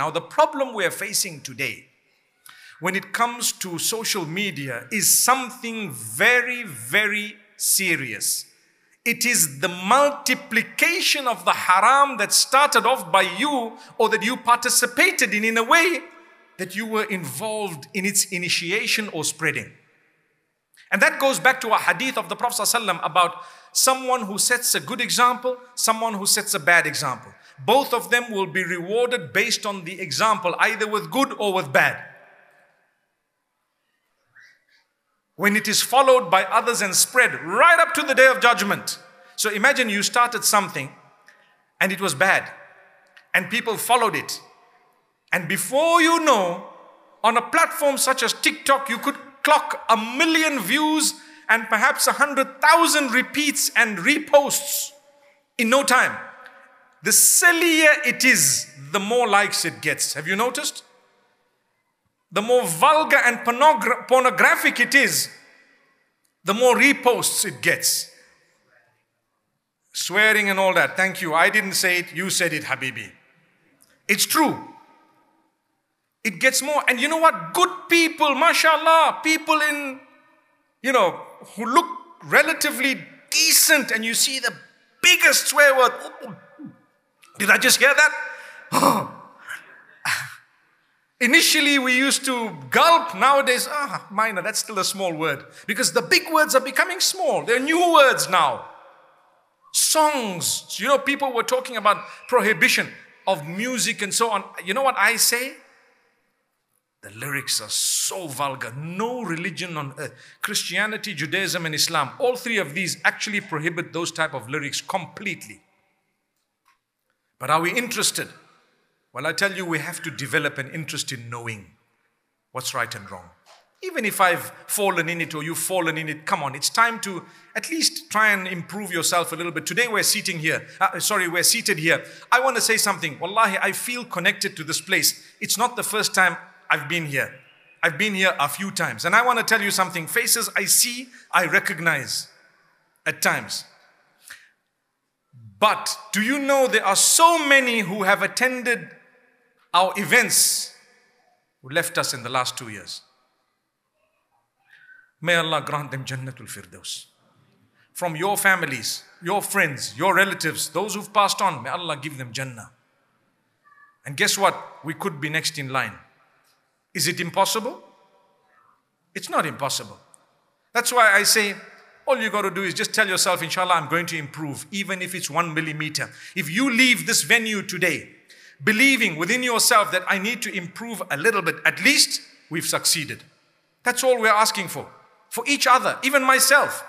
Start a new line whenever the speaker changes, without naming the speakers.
Now, the problem we're facing today when it comes to social media is something very, very serious. It is the multiplication of the haram that started off by you or that you participated in in a way that you were involved in its initiation or spreading. And that goes back to a hadith of the Prophet ﷺ about someone who sets a good example, someone who sets a bad example. Both of them will be rewarded based on the example, either with good or with bad. When it is followed by others and spread right up to the day of judgment. So imagine you started something and it was bad, and people followed it. And before you know, on a platform such as TikTok, you could clock a million views and perhaps a hundred thousand repeats and reposts in no time. The sillier it is, the more likes it gets. Have you noticed? The more vulgar and pornogra- pornographic it is, the more reposts it gets. Swearing and all that. Thank you. I didn't say it, you said it, Habibi. It's true. It gets more. And you know what? Good people, mashallah, people in, you know, who look relatively decent, and you see the biggest swear word. Did I just hear that? Initially, we used to gulp. Nowadays, ah, minor, that's still a small word. Because the big words are becoming small. They're new words now. Songs. You know, people were talking about prohibition of music and so on. You know what I say? The lyrics are so vulgar. No religion on earth, Christianity, Judaism, and Islam, all three of these actually prohibit those type of lyrics completely. But are we interested? Well, I tell you, we have to develop an interest in knowing what's right and wrong. Even if I've fallen in it or you've fallen in it, come on, it's time to at least try and improve yourself a little bit. Today we're sitting here, uh, sorry, we're seated here. I want to say something. Wallahi, I feel connected to this place. It's not the first time I've been here. I've been here a few times. And I want to tell you something. Faces I see, I recognize at times. But do you know there are so many who have attended our events who left us in the last two years? May Allah grant them Jannatul Firdaus. From your families, your friends, your relatives, those who've passed on, may Allah give them Jannah. And guess what? We could be next in line. Is it impossible? It's not impossible. That's why I say, all you got to do is just tell yourself, inshallah, I'm going to improve, even if it's one millimeter. If you leave this venue today, believing within yourself that I need to improve a little bit, at least we've succeeded. That's all we're asking for. For each other, even myself.